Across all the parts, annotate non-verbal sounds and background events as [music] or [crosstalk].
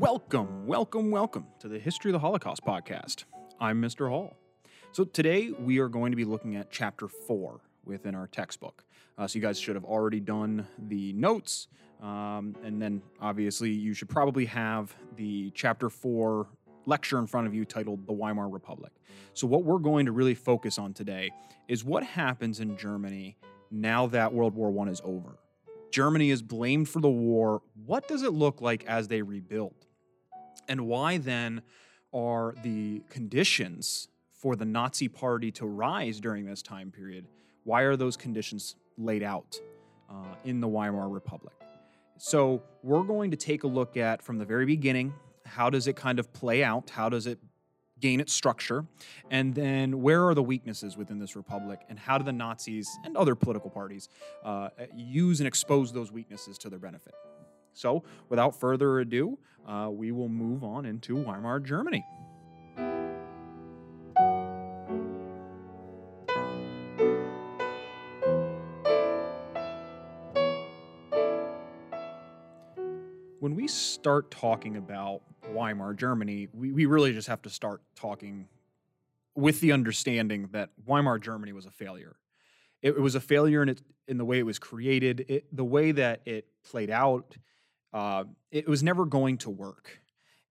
Welcome, welcome, welcome to the History of the Holocaust podcast. I'm Mr. Hall. So today we are going to be looking at chapter four within our textbook. Uh, so you guys should have already done the notes, um, and then obviously you should probably have the chapter four lecture in front of you titled The Weimar Republic. So, what we're going to really focus on today is what happens in Germany now that World War I is over. Germany is blamed for the war. What does it look like as they rebuild? And why then are the conditions for the Nazi party to rise during this time period? Why are those conditions laid out uh, in the Weimar Republic? So, we're going to take a look at from the very beginning how does it kind of play out? How does it gain its structure? And then where are the weaknesses within this republic? And how do the Nazis and other political parties uh, use and expose those weaknesses to their benefit? So, without further ado, uh, we will move on into Weimar Germany. when we start talking about Weimar Germany, we, we really just have to start talking with the understanding that Weimar Germany was a failure. It, it was a failure in it in the way it was created, it, the way that it played out. Uh, it was never going to work,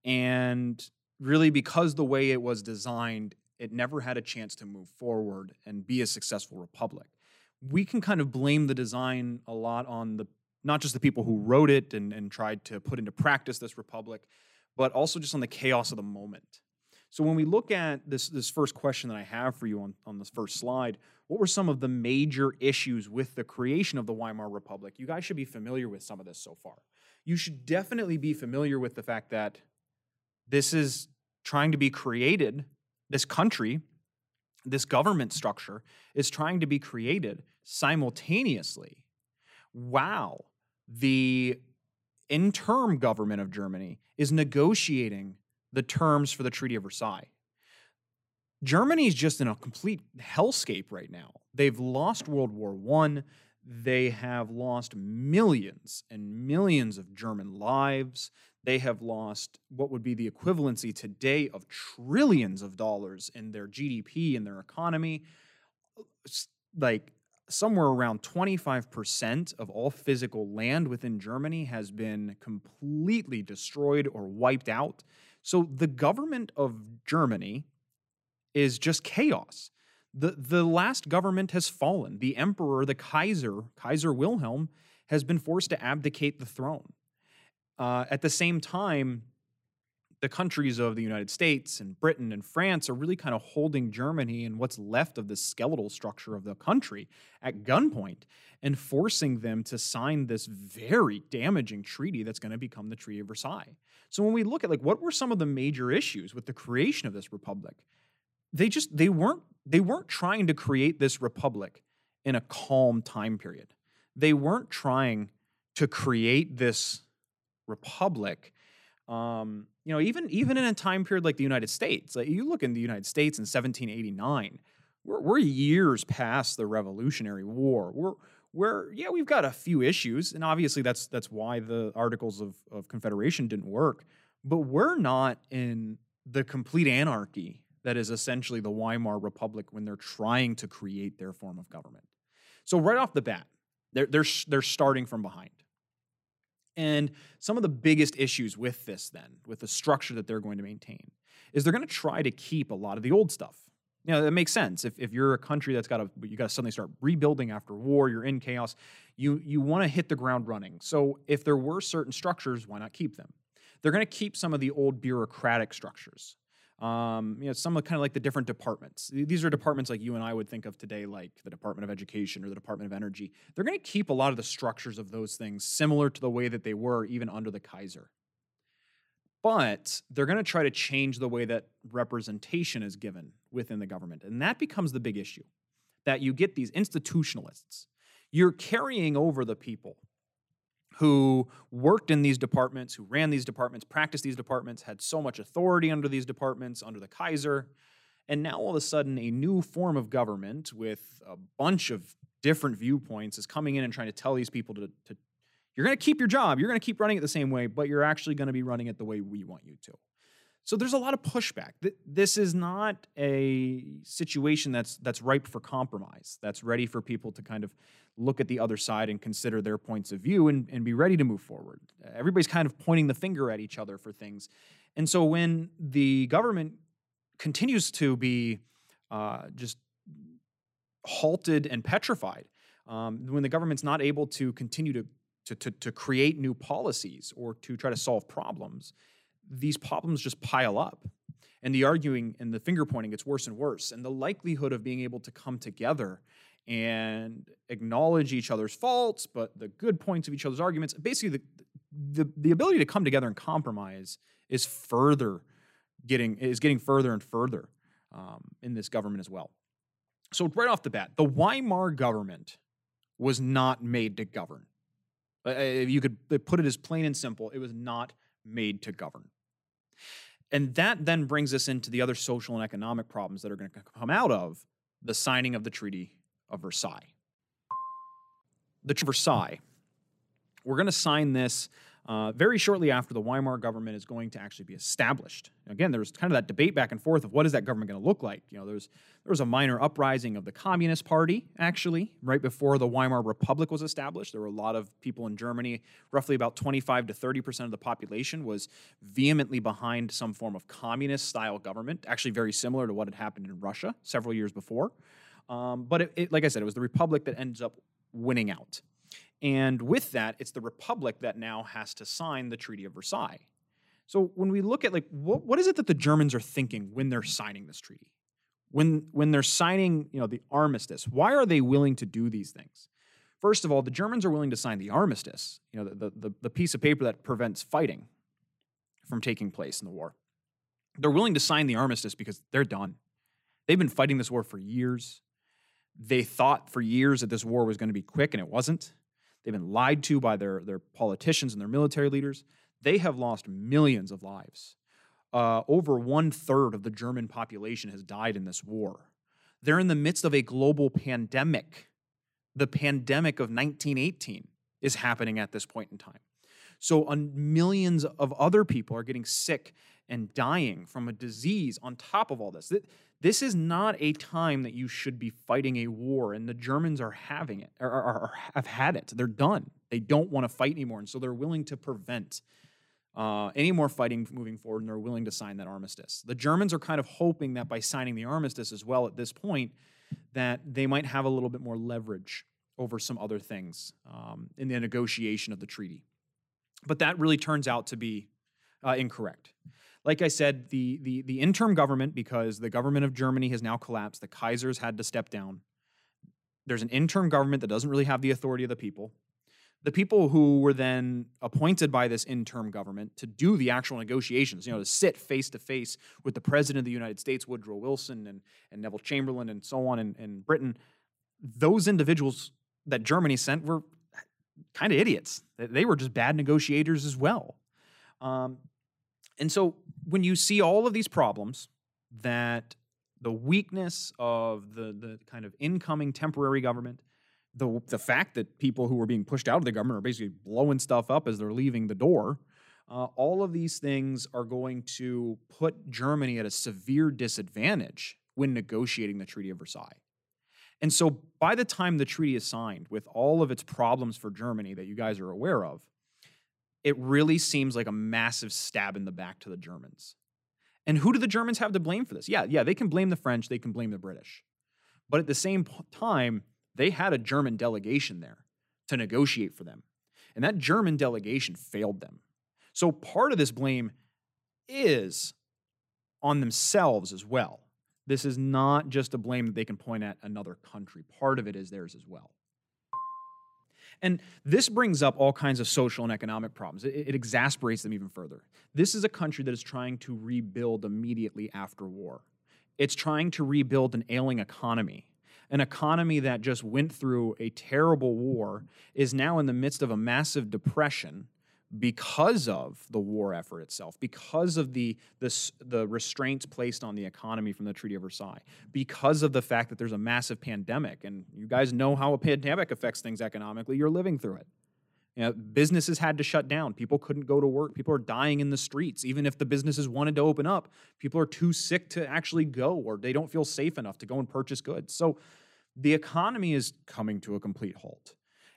and really because the way it was designed, it never had a chance to move forward and be a successful republic. We can kind of blame the design a lot on the not just the people who wrote it and, and tried to put into practice this republic, but also just on the chaos of the moment. So when we look at this, this first question that I have for you on, on this first slide, what were some of the major issues with the creation of the Weimar Republic? You guys should be familiar with some of this so far. You should definitely be familiar with the fact that this is trying to be created, this country, this government structure is trying to be created simultaneously. Wow the interim government of Germany is negotiating the terms for the Treaty of Versailles. Germany is just in a complete hellscape right now. They've lost World War I. They have lost millions and millions of German lives. They have lost what would be the equivalency today of trillions of dollars in their GDP and their economy. Like somewhere around 25% of all physical land within Germany has been completely destroyed or wiped out. So the government of Germany is just chaos. The, the last government has fallen. The emperor, the Kaiser, Kaiser Wilhelm, has been forced to abdicate the throne. Uh, at the same time, the countries of the United States and Britain and France are really kind of holding Germany and what's left of the skeletal structure of the country at gunpoint and forcing them to sign this very damaging treaty that's going to become the Treaty of Versailles. So when we look at like what were some of the major issues with the creation of this republic, they just they weren't they weren't trying to create this republic in a calm time period. They weren't trying to create this republic um, you know, even even in a time period like the United States, like you look in the United States in 1789, we're, we're years past the Revolutionary War. We're we're yeah, we've got a few issues, and obviously that's that's why the Articles of, of Confederation didn't work. But we're not in the complete anarchy that is essentially the Weimar Republic when they're trying to create their form of government. So right off the bat, they're they're they're starting from behind. And some of the biggest issues with this, then, with the structure that they're going to maintain, is they're going to try to keep a lot of the old stuff. You know, that makes sense. If, if you're a country that's got to, you got to suddenly start rebuilding after war, you're in chaos, you, you want to hit the ground running. So if there were certain structures, why not keep them? They're going to keep some of the old bureaucratic structures. Um, you know, some of kind of like the different departments. These are departments like you and I would think of today, like the Department of Education or the Department of Energy. They're going to keep a lot of the structures of those things similar to the way that they were even under the Kaiser. But they're going to try to change the way that representation is given within the government. And that becomes the big issue that you get these institutionalists. You're carrying over the people who worked in these departments, who ran these departments, practiced these departments, had so much authority under these departments, under the Kaiser. And now all of a sudden, a new form of government with a bunch of different viewpoints is coming in and trying to tell these people to, to You're going to keep your job. You're going to keep running it the same way, but you're actually going to be running it the way we want you to. So there's a lot of pushback. This is not a situation that's that's ripe for compromise. That's ready for people to kind of look at the other side and consider their points of view and, and be ready to move forward. Everybody's kind of pointing the finger at each other for things. And so when the government continues to be uh, just halted and petrified, um, when the government's not able to continue to, to, to, to create new policies or to try to solve problems, these problems just pile up. And the arguing and the finger pointing gets worse and worse. And the likelihood of being able to come together and acknowledge each other's faults, but the good points of each other's arguments, basically the, the, the ability to come together and compromise is further getting is getting further and further um, in this government as well. So right off the bat, the Weimar government was not made to govern. Uh, you could put it as plain and simple. It was not made to govern. And that then brings us into the other social and economic problems that are going to come out of the signing of the Treaty of Versailles. The Treaty of Versailles, we're going to sign this uh, very shortly after the Weimar government is going to actually be established. Again, there was kind of that debate back and forth of what is that government going to look like. You know, there's there was a minor uprising of the Communist Party actually right before the Weimar Republic was established. There were a lot of people in Germany, roughly about 25 to 30 percent of the population was vehemently behind some form of communist style government, actually very similar to what had happened in Russia several years before. Um, but it, it, like I said, it was the Republic that ends up winning out. And with that, it's the Republic that now has to sign the Treaty of Versailles. So when we look at like what, what is it that the Germans are thinking when they're signing this treaty? When when they're signing, you know, the armistice, why are they willing to do these things? First of all, the Germans are willing to sign the armistice, you know, the, the, the piece of paper that prevents fighting from taking place in the war. They're willing to sign the armistice because they're done. They've been fighting this war for years. They thought for years that this war was going to be quick, and it wasn't. They've been lied to by their, their politicians and their military leaders. They have lost millions of lives. Uh, over one third of the German population has died in this war. They're in the midst of a global pandemic. The pandemic of 1918 is happening at this point in time. So, millions of other people are getting sick and dying from a disease on top of all this. This is not a time that you should be fighting a war, and the Germans are having it, or, or, or have had it. They're done. They don't want to fight anymore, and so they're willing to prevent uh, any more fighting moving forward, and they're willing to sign that armistice. The Germans are kind of hoping that by signing the armistice as well at this point, that they might have a little bit more leverage over some other things um, in the negotiation of the treaty. But that really turns out to be uh, incorrect like I said, the, the, the interim government, because the government of Germany has now collapsed, the Kaisers had to step down. There's an interim government that doesn't really have the authority of the people. The people who were then appointed by this interim government to do the actual negotiations, you know, to sit face to face with the President of the United States, Woodrow Wilson, and, and Neville Chamberlain, and so on in, in Britain, those individuals that Germany sent were kind of idiots. They were just bad negotiators as well. Um, and so when you see all of these problems that the weakness of the, the kind of incoming temporary government, the, the fact that people who are being pushed out of the government are basically blowing stuff up as they're leaving the door, uh, all of these things are going to put Germany at a severe disadvantage when negotiating the Treaty of Versailles. And so by the time the treaty is signed, with all of its problems for Germany that you guys are aware of, it really seems like a massive stab in the back to the Germans. And who do the Germans have to blame for this? Yeah, yeah, they can blame the French, they can blame the British. But at the same time, they had a German delegation there to negotiate for them. And that German delegation failed them. So part of this blame is on themselves as well. This is not just a blame that they can point at another country. Part of it is theirs as well. And this brings up all kinds of social and economic problems. It, it, exasperates them even further. This is a country that is trying to rebuild immediately after war. It's trying to rebuild an ailing economy. An economy that just went through a terrible war is now in the midst of a massive depression because of the war effort itself, because of the, the, the restraints placed on the economy from the Treaty of Versailles, because of the fact that there's a massive pandemic. And you guys know how a pandemic affects things economically. You're living through it. You know, businesses had to shut down. People couldn't go to work. People are dying in the streets. Even if the businesses wanted to open up, people are too sick to actually go or they don't feel safe enough to go and purchase goods. So the economy is coming to a complete halt.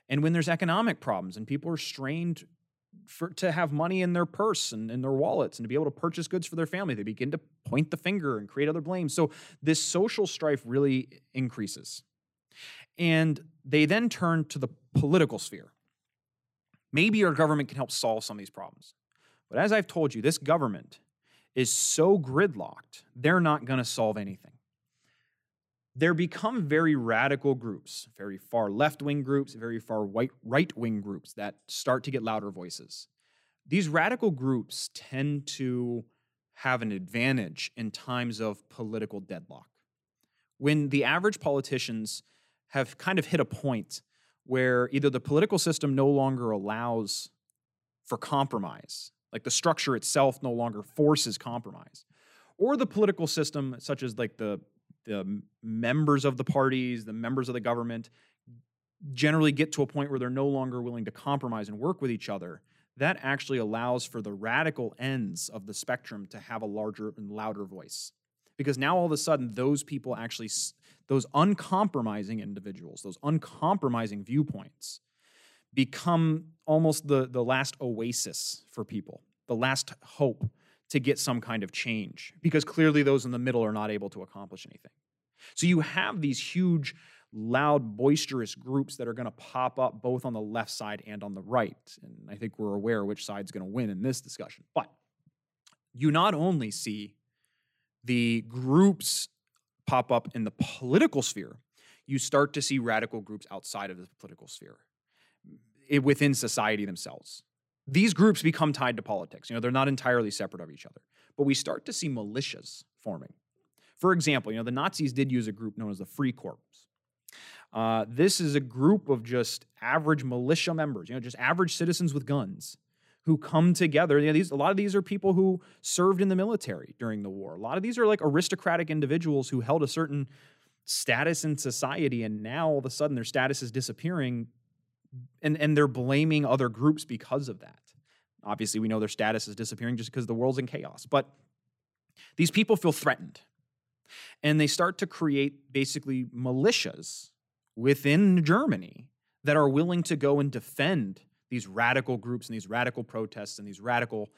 And when there's economic problems and people are strained for, to have money in their purse and in their wallets and to be able to purchase goods for their family, they begin to point the finger and create other blame. So this social strife really increases. And they then turn to the political sphere. Maybe our government can help solve some of these problems. But as I've told you, this government is so gridlocked, they're not going to solve anything. There become very radical groups, very far left wing groups, very far right wing groups that start to get louder voices. These radical groups tend to have an advantage in times of political deadlock. When the average politicians have kind of hit a point where either the political system no longer allows for compromise, like the structure itself no longer forces compromise, or the political system, such as like the the members of the parties, the members of the government, generally get to a point where they're no longer willing to compromise and work with each other. That actually allows for the radical ends of the spectrum to have a larger and louder voice. Because now all of a sudden, those people actually those uncompromising individuals, those uncompromising viewpoints, become almost the, the last oasis for people, the last hope to get some kind of change, because clearly those in the middle are not able to accomplish anything. So you have these huge, loud, boisterous groups that are going to pop up both on the left side and on the right. And I think we're aware which side's going to win in this discussion. But you not only see the groups pop up in the political sphere, you start to see radical groups outside of the political sphere within society themselves. These groups become tied to politics. You know, they're not entirely separate of each other. But we start to see militias forming. For example, you know, the Nazis did use a group known as the Freikorps. Uh, this is a group of just average militia members, you know, just average citizens with guns who come together. You know, these a lot of these are people who served in the military during the war. A lot of these are like aristocratic individuals who held a certain status in society, and now all of a sudden their status is disappearing, and and they're blaming other groups because of that. Obviously, we know their status is disappearing just because the world's in chaos. But these people feel threatened, and they start to create basically militias within Germany that are willing to go and defend these radical groups and these radical protests and these radical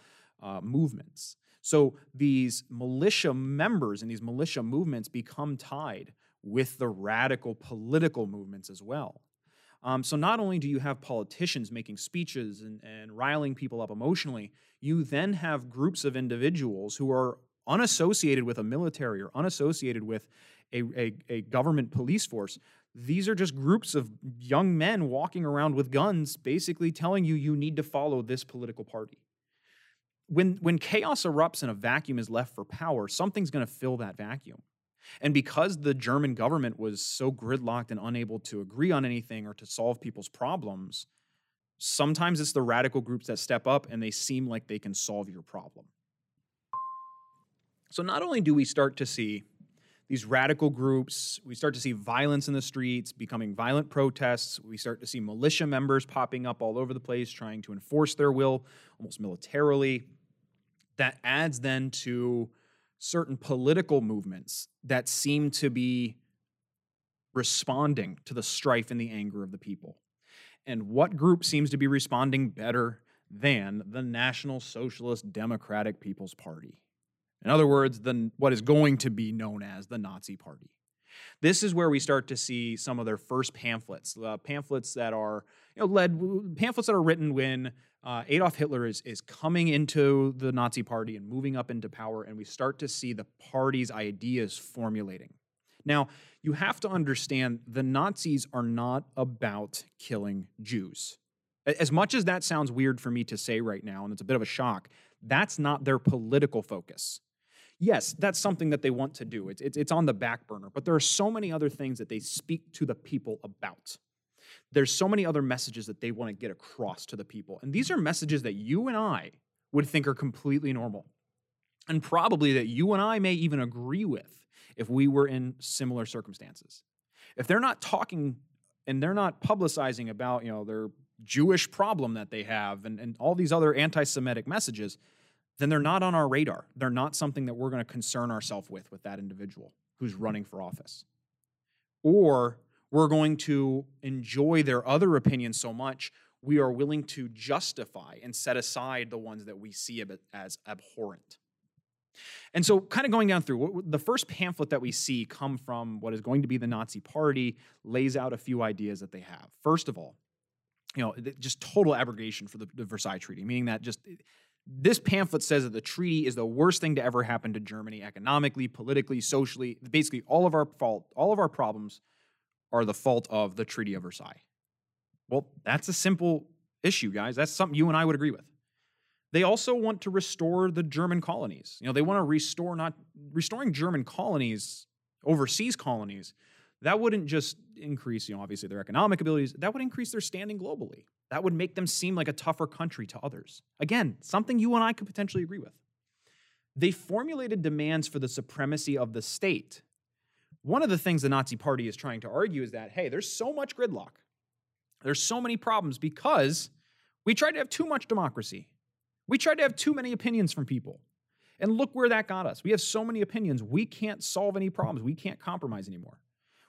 uh, movements. So these militia members and these militia movements become tied with the radical political movements as well. Um, so not only do you have politicians making speeches and, and riling people up emotionally, you then have groups of individuals who are unassociated with a military or unassociated with a, a, a government police force these are just groups of young men walking around with guns, basically telling you you need to follow this political party. When, when chaos erupts and a vacuum is left for power, something's going to fill that vacuum. And because the German government was so gridlocked and unable to agree on anything or to solve people's problems, sometimes it's the radical groups that step up and they seem like they can solve your problem. So not only do we start to see these radical groups. We start to see violence in the streets, becoming violent protests. We start to see militia members popping up all over the place, trying to enforce their will almost militarily. That adds then to certain political movements that seem to be responding to the strife and the anger of the people. And what group seems to be responding better than the National Socialist Democratic People's Party? In other words, the, what is going to be known as the Nazi Party. This is where we start to see some of their first pamphlets, uh, pamphlets that are you know, led pamphlets that are written when uh, Adolf Hitler is is coming into the Nazi Party and moving up into power, and we start to see the party's ideas formulating. Now, you have to understand the Nazis are not about killing Jews. As much as that sounds weird for me to say right now, and it's a bit of a shock, that's not their political focus yes, that's something that they want to do. It's, it's, it's on the back burner, but there are so many other things that they speak to the people about. There's so many other messages that they want to get across to the people. And these are messages that you and I would think are completely normal. And probably that you and I may even agree with if we were in similar circumstances. If they're not talking and they're not publicizing about, you know, their Jewish problem that they have and, and all these other anti Semitic messages, then they're not on our radar. They're not something that we're going to concern ourselves with with that individual who's running for office. Or we're going to enjoy their other opinions so much, we are willing to justify and set aside the ones that we see as abhorrent. And so, kind of going down through the first pamphlet that we see come from what is going to be the Nazi Party lays out a few ideas that they have. First of all, you know, just total abrogation for the, the Versailles Treaty, meaning that just this pamphlet says that the treaty is the worst thing to ever happen to Germany economically, politically, socially. Basically, all of our fault, all of our problems are the fault of the Treaty of Versailles. Well, that's a simple issue, guys. That's something you and I would agree with. They also want to restore the German colonies. You know, they want to restore not restoring German colonies, overseas colonies. That wouldn't just increase, you know, obviously their economic abilities, that would increase their standing globally. That would make them seem like a tougher country to others. Again, something you and I could potentially agree with. They formulated demands for the supremacy of the state. One of the things the Nazi Party is trying to argue is that, hey, there's so much gridlock. There's so many problems because we tried to have too much democracy. We tried to have too many opinions from people. And look where that got us. We have so many opinions, we can't solve any problems. We can't compromise anymore.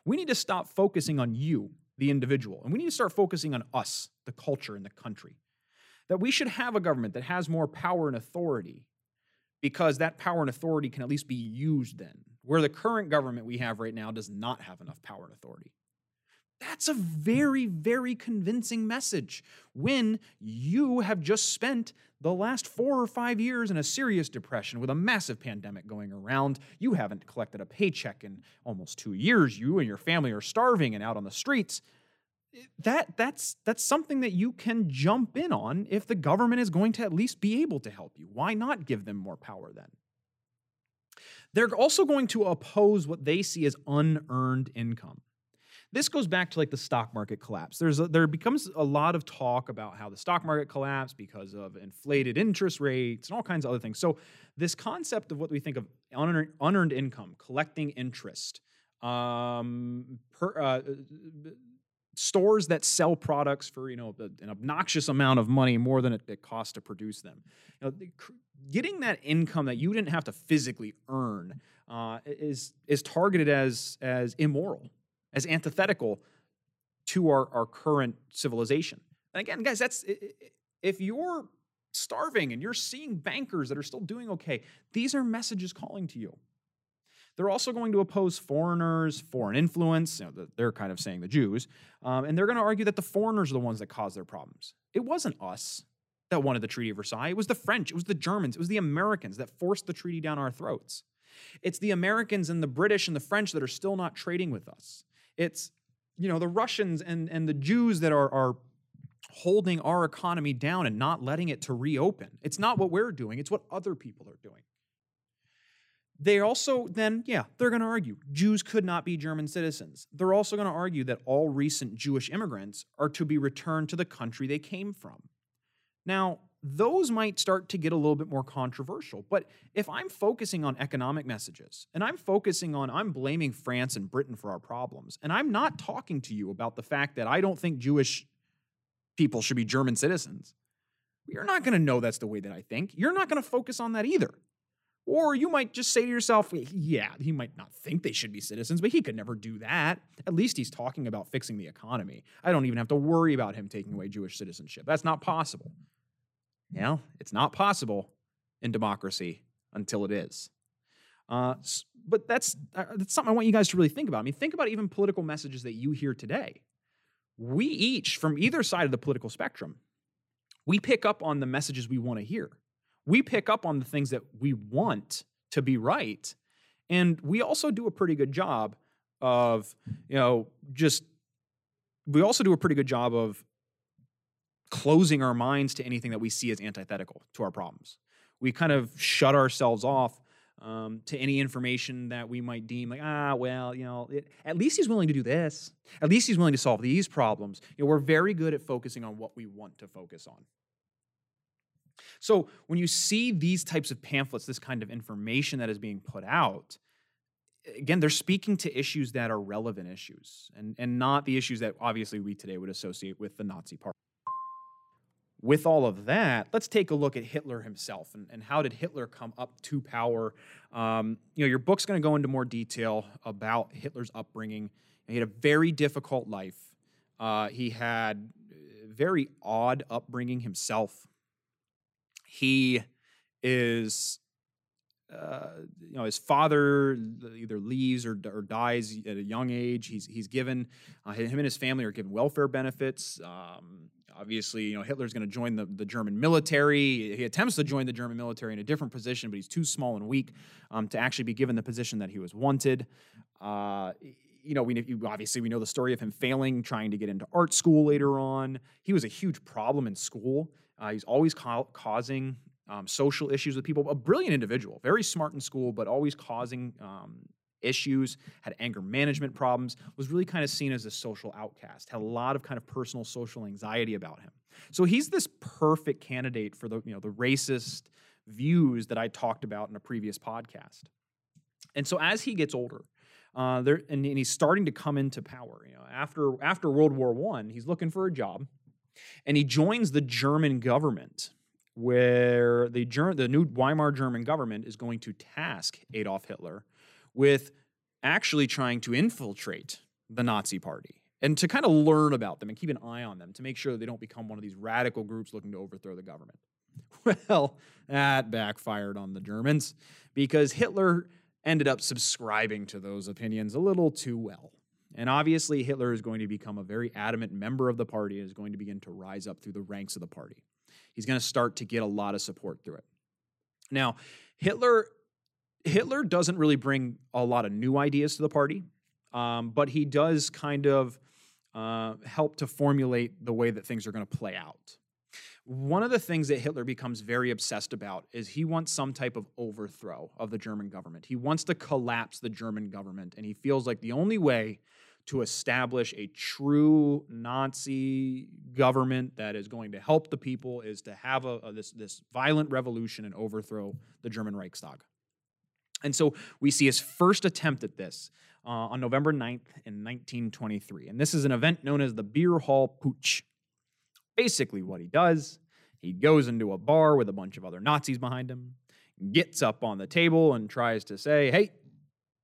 We need to stop focusing on you, the individual, and we need to start focusing on us, the culture, and the country. That we should have a government that has more power and authority because that power and authority can at least be used then, where the current government we have right now does not have enough power and authority. That's a very, very convincing message when you have just spent the last four or five years in a serious depression with a massive pandemic going around. You haven't collected a paycheck in almost two years. You and your family are starving and out on the streets. That, that's, that's something that you can jump in on if the government is going to at least be able to help you. Why not give them more power then? They're also going to oppose what they see as unearned income. This goes back to like the stock market collapse. There's a, there becomes a lot of talk about how the stock market collapsed because of inflated interest rates and all kinds of other things. So this concept of what we think of unearned, unearned income, collecting interest, um, per, uh, stores that sell products for you know an obnoxious amount of money more than it, it costs to produce them. You know, getting that income that you didn't have to physically earn uh, is is targeted as as immoral as antithetical to our, our current civilization. And again, guys, that's if you're starving and you're seeing bankers that are still doing okay, these are messages calling to you. They're also going to oppose foreigners, foreign influence. You know, they're kind of saying the Jews. Um, and they're going to argue that the foreigners are the ones that caused their problems. It wasn't us that wanted the Treaty of Versailles. It was the French, it was the Germans, it was the Americans that forced the treaty down our throats. It's the Americans and the British and the French that are still not trading with us. It's, you know, the Russians and, and the Jews that are, are holding our economy down and not letting it to reopen. It's not what we're doing, it's what other people are doing. They also then, yeah, they're going to argue Jews could not be German citizens. They're also going to argue that all recent Jewish immigrants are to be returned to the country they came from. Now, those might start to get a little bit more controversial. But if I'm focusing on economic messages and I'm focusing on, I'm blaming France and Britain for our problems, and I'm not talking to you about the fact that I don't think Jewish people should be German citizens, you're not going to know that's the way that I think. You're not going to focus on that either. Or you might just say to yourself, yeah, he might not think they should be citizens, but he could never do that. At least he's talking about fixing the economy. I don't even have to worry about him taking away Jewish citizenship. That's not possible. You know, it's not possible in democracy until it is. Uh, but that's, uh, that's something I want you guys to really think about. I mean, think about even political messages that you hear today. We each, from either side of the political spectrum, we pick up on the messages we want to hear. We pick up on the things that we want to be right. And we also do a pretty good job of, you know, just, we also do a pretty good job of closing our minds to anything that we see as antithetical to our problems. We kind of shut ourselves off um, to any information that we might deem like, ah, well, you know, it, at least he's willing to do this. At least he's willing to solve these problems. You know, we're very good at focusing on what we want to focus on. So when you see these types of pamphlets, this kind of information that is being put out, again, they're speaking to issues that are relevant issues and, and not the issues that obviously we today would associate with the Nazi Party. With all of that, let's take a look at Hitler himself and, and how did Hitler come up to power. Um, you know, your book's going to go into more detail about Hitler's upbringing. He had a very difficult life. Uh, he had very odd upbringing himself. He is uh, you know, his father either leaves or, or, dies at a young age. He's he's given uh, him and his family are given welfare benefits. Um, obviously, you know, Hitler's going to join the, the German military. He attempts to join the German military in a different position, but he's too small and weak um, to actually be given the position that he was wanted. Uh, you know, we obviously we know the story of him failing trying to get into art school later on. He was a huge problem in school. Uh, he's always ca- causing um, social issues with people. A brilliant individual, very smart in school, but always causing um, issues. Had anger management problems. Was really kind of seen as a social outcast. Had a lot of kind of personal social anxiety about him. So he's this perfect candidate for the you know the racist views that I talked about in a previous podcast. And so as he gets older, uh, there and, and he's starting to come into power. You know, after after World War One, he's looking for a job, and he joins the German government where the, Ger- the new Weimar German government is going to task Adolf Hitler with actually trying to infiltrate the Nazi Party and to kind of learn about them and keep an eye on them to make sure they don't become one of these radical groups looking to overthrow the government. [laughs] Well, that backfired on the Germans because Hitler ended up subscribing to those opinions a little too well. And obviously, Hitler is going to become a very adamant member of the party and is going to begin to rise up through the ranks of the party he's going to start to get a lot of support through it. Now, Hitler Hitler doesn't really bring a lot of new ideas to the party, um, but he does kind of uh, help to formulate the way that things are going to play out. One of the things that Hitler becomes very obsessed about is he wants some type of overthrow of the German government. He wants to collapse the German government, and he feels like the only way to establish a true Nazi government that is going to help the people is to have a, a, this, this violent revolution and overthrow the German Reichstag. And so we see his first attempt at this uh, on November 9th in 1923. And this is an event known as the Beer Hall Putsch. Basically, what he does, he goes into a bar with a bunch of other Nazis behind him, gets up on the table and tries to say, hey,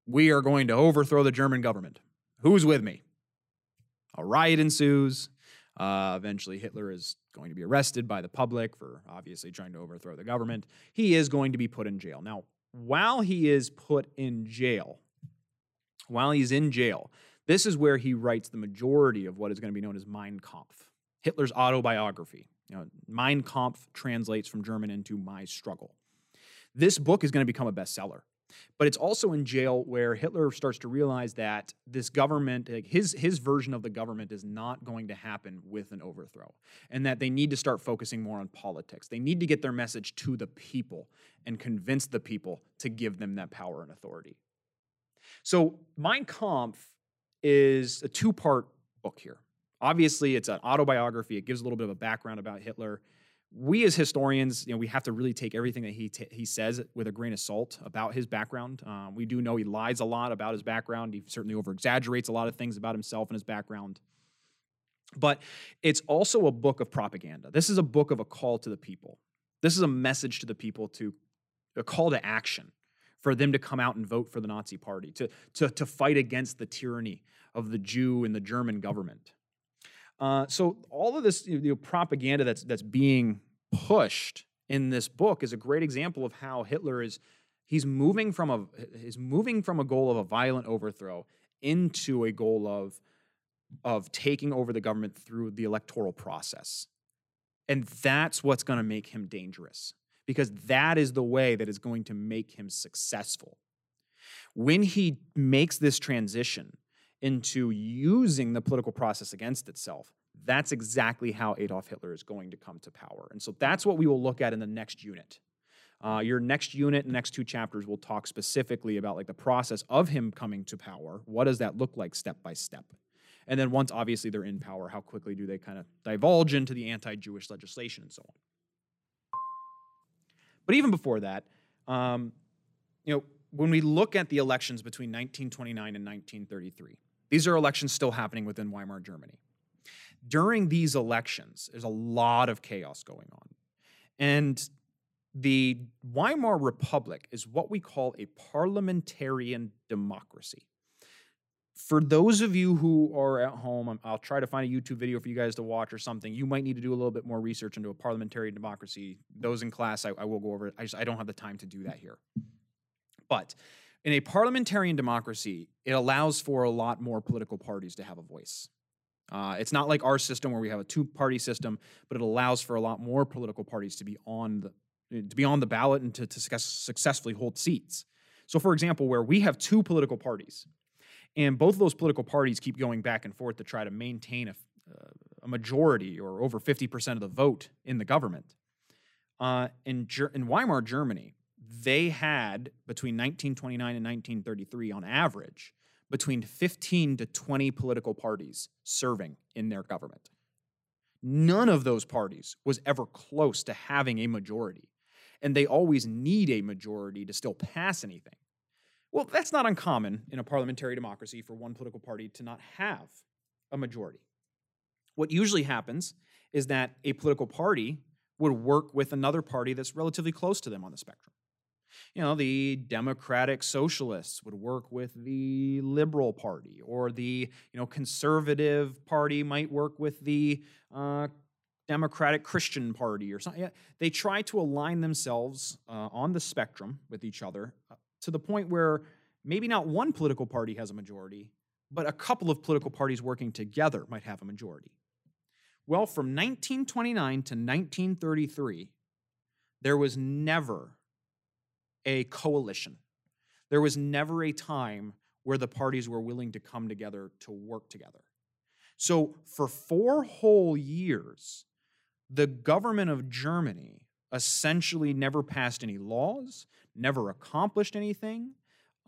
we are going to overthrow the German government. Who's with me? A riot ensues. Uh, eventually, Hitler is going to be arrested by the public for obviously trying to overthrow the government. He is going to be put in jail. Now, while he is put in jail, while he's in jail, this is where he writes the majority of what is going to be known as Mein Kampf, Hitler's autobiography. You know, Mein Kampf translates from German into My Struggle. This book is going to become a bestseller. But it's also in jail where Hitler starts to realize that this government, like his his version of the government, is not going to happen with an overthrow, and that they need to start focusing more on politics. They need to get their message to the people and convince the people to give them that power and authority. So Mein Kampf is a two part book here. Obviously, it's an autobiography. It gives a little bit of a background about Hitler we as historians, you know, we have to really take everything that he t- he says with a grain of salt about his background. Um, we do know he lies a lot about his background. He certainly over exaggerates a lot of things about himself and his background. But it's also a book of propaganda. This is a book of a call to the people. This is a message to the people to a call to action for them to come out and vote for the Nazi Party, to to to fight against the tyranny of the Jew and the German government. Uh, so all of this you know, propaganda that's that's being pushed in this book is a great example of how Hitler is he's moving from a is moving from a goal of a violent overthrow into a goal of of taking over the government through the electoral process. And that's what's going to make him dangerous because that is the way that is going to make him successful. When he makes this transition into using the political process against itself, that's exactly how Adolf Hitler is going to come to power. And so that's what we will look at in the next unit. Uh, your next unit, next two chapters, will talk specifically about like the process of him coming to power. What does that look like step by step? And then once obviously they're in power, how quickly do they kind of divulge into the anti-Jewish legislation and so on? But even before that, um, you know, when we look at the elections between 1929 and 1933, these are elections still happening within Weimar Germany. during these elections, there's a lot of chaos going on. And the Weimar Republic is what we call a parliamentarian democracy. For those of you who are at home, I'll try to find a YouTube video for you guys to watch or something. You might need to do a little bit more research into a parliamentary democracy. Those in class, I, I will go over it. I just I don't have the time to do that here. But in a parliamentarian democracy, it allows for a lot more political parties to have a voice. Uh, it's not like our system where we have a two-party system, but it allows for a lot more political parties to be on the to be on the ballot and to, to successfully hold seats. So, for example, where we have two political parties, and both of those political parties keep going back and forth to try to maintain a, uh, a majority or over 50% of the vote in the government. Uh, in, Ger- in Weimar, Germany, they had between 1929 and 1933, on average, between 15 to 20 political parties serving in their government. None of those parties was ever close to having a majority, and they always need a majority to still pass anything. Well, that's not uncommon in a parliamentary democracy for one political party to not have a majority. What usually happens is that a political party would work with another party that's relatively close to them on the spectrum you know, the Democratic Socialists would work with the Liberal Party, or the, you know, Conservative Party might work with the uh, Democratic Christian Party or something. They try to align themselves uh, on the spectrum with each other uh, to the point where maybe not one political party has a majority, but a couple of political parties working together might have a majority. Well, from 1929 to 1933, there was never a coalition. There was never a time where the parties were willing to come together to work together. So, for four whole years, the government of Germany essentially never passed any laws, never accomplished anything,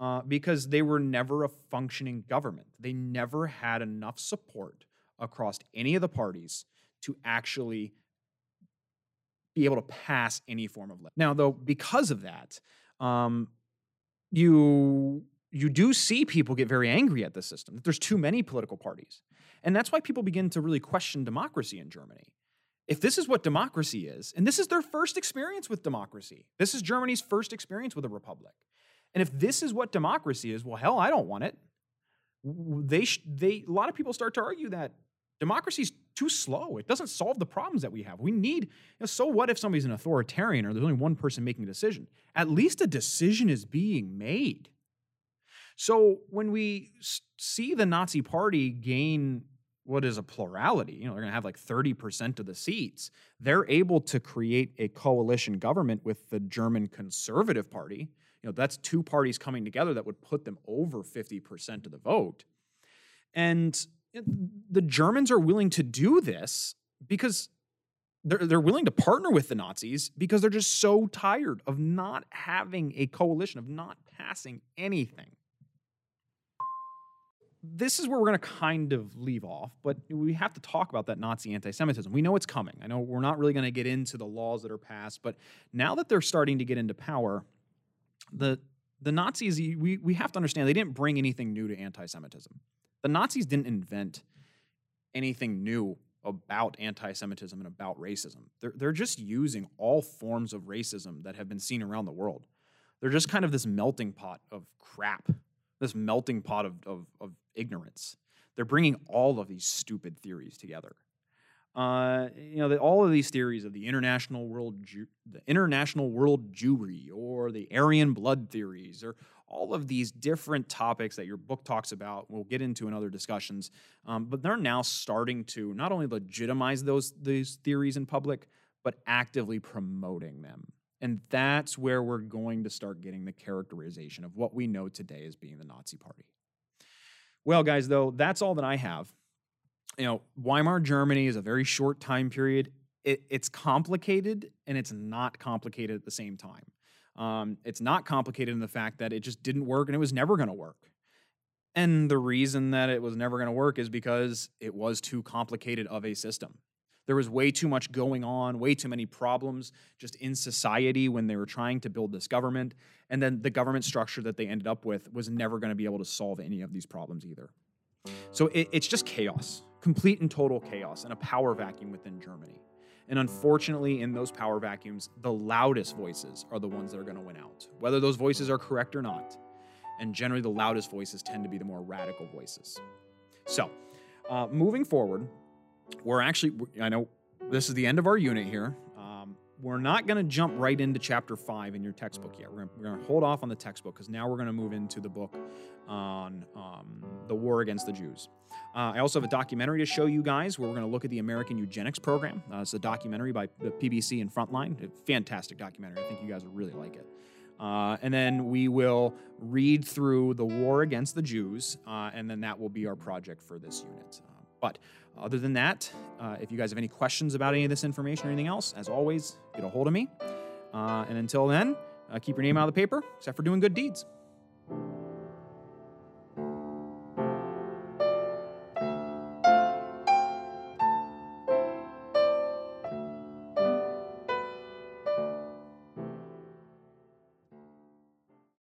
uh, because they were never a functioning government. They never had enough support across any of the parties to actually be able to pass any form of law. Now, though, because of that, um, you you do see people get very angry at the system. That there's too many political parties, and that's why people begin to really question democracy in Germany. If this is what democracy is, and this is their first experience with democracy, this is Germany's first experience with a republic, and if this is what democracy is, well, hell, I don't want it. They sh- they a lot of people start to argue that democracy's too slow. It doesn't solve the problems that we have. We need, you know, so what if somebody's an authoritarian or there's only one person making a decision? At least a decision is being made. So when we see the Nazi party gain what is a plurality, you know, they're going to have like 30% of the seats, they're able to create a coalition government with the German Conservative Party. You know, that's two parties coming together that would put them over 50% of the vote. And the Germans are willing to do this because they're, they're willing to partner with the Nazis because they're just so tired of not having a coalition, of not passing anything. This is where we're going to kind of leave off, but we have to talk about that Nazi anti Semitism. We know it's coming. I know we're not really going to get into the laws that are passed, but now that they're starting to get into power, the, the Nazis, we, we have to understand they didn't bring anything new to anti Semitism. The Nazis didn't invent anything new about anti Semitism and about racism. They're, they're just using all forms of racism that have been seen around the world. They're just kind of this melting pot of crap, this melting pot of, of, of ignorance. They're bringing all of these stupid theories together. Uh, you know, the, all of these theories of the international world, Jew, the international world Jewry, or the Aryan blood theories, or all of these different topics that your book talks about. We'll get into in other discussions, um, but they're now starting to not only legitimize those these theories in public, but actively promoting them. And that's where we're going to start getting the characterization of what we know today as being the Nazi Party. Well, guys, though, that's all that I have. You know, Weimar Germany is a very short time period. It, it's complicated and it's not complicated at the same time. Um, it's not complicated in the fact that it just didn't work and it was never going to work. And the reason that it was never going to work is because it was too complicated of a system. There was way too much going on, way too many problems just in society when they were trying to build this government. And then the government structure that they ended up with was never going to be able to solve any of these problems either. So it, it's just chaos complete and total chaos and a power vacuum within Germany. And unfortunately, in those power vacuums, the loudest voices are the ones that are going to win out, whether those voices are correct or not. And generally, the loudest voices tend to be the more radical voices. So, uh, moving forward, we're actually, I know this is the end of our unit here. We're not going to jump right into chapter five in your textbook yet. We're going to hold off on the textbook because now we're going to move into the book on um, the war against the Jews. Uh, I also have a documentary to show you guys where we're going to look at the American Eugenics Program. Uh, it's a documentary by the PBS and Frontline. A fantastic documentary. I think you guys will really like it. Uh, and then we will read through the war against the Jews, uh, and then that will be our project for this unit. Uh, but other than that, uh, if you guys have any questions about any of this information or anything else, as always, get a hold of me. and until then, keep your name out of the paper, except for doing good deeds.